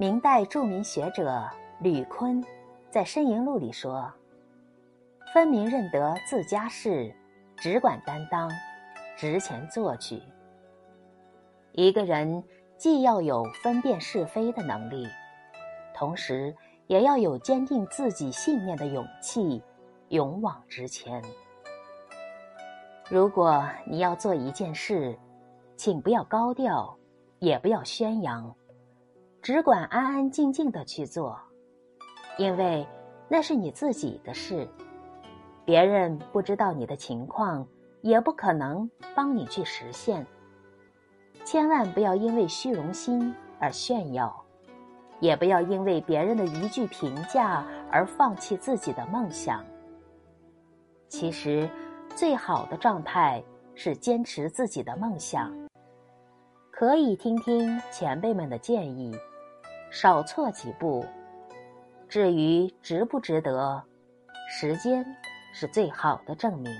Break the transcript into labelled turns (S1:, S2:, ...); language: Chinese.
S1: 明代著名学者吕坤在《申吟录》里说：“分明认得自家事，只管担当，直前作去。”一个人既要有分辨是非的能力，同时也要有坚定自己信念的勇气，勇往直前。如果你要做一件事，请不要高调，也不要宣扬。只管安安静静的去做，因为那是你自己的事，别人不知道你的情况，也不可能帮你去实现。千万不要因为虚荣心而炫耀，也不要因为别人的一句评价而放弃自己的梦想。其实，最好的状态是坚持自己的梦想，可以听听前辈们的建议。少错几步，至于值不值得，时间是最好的证明。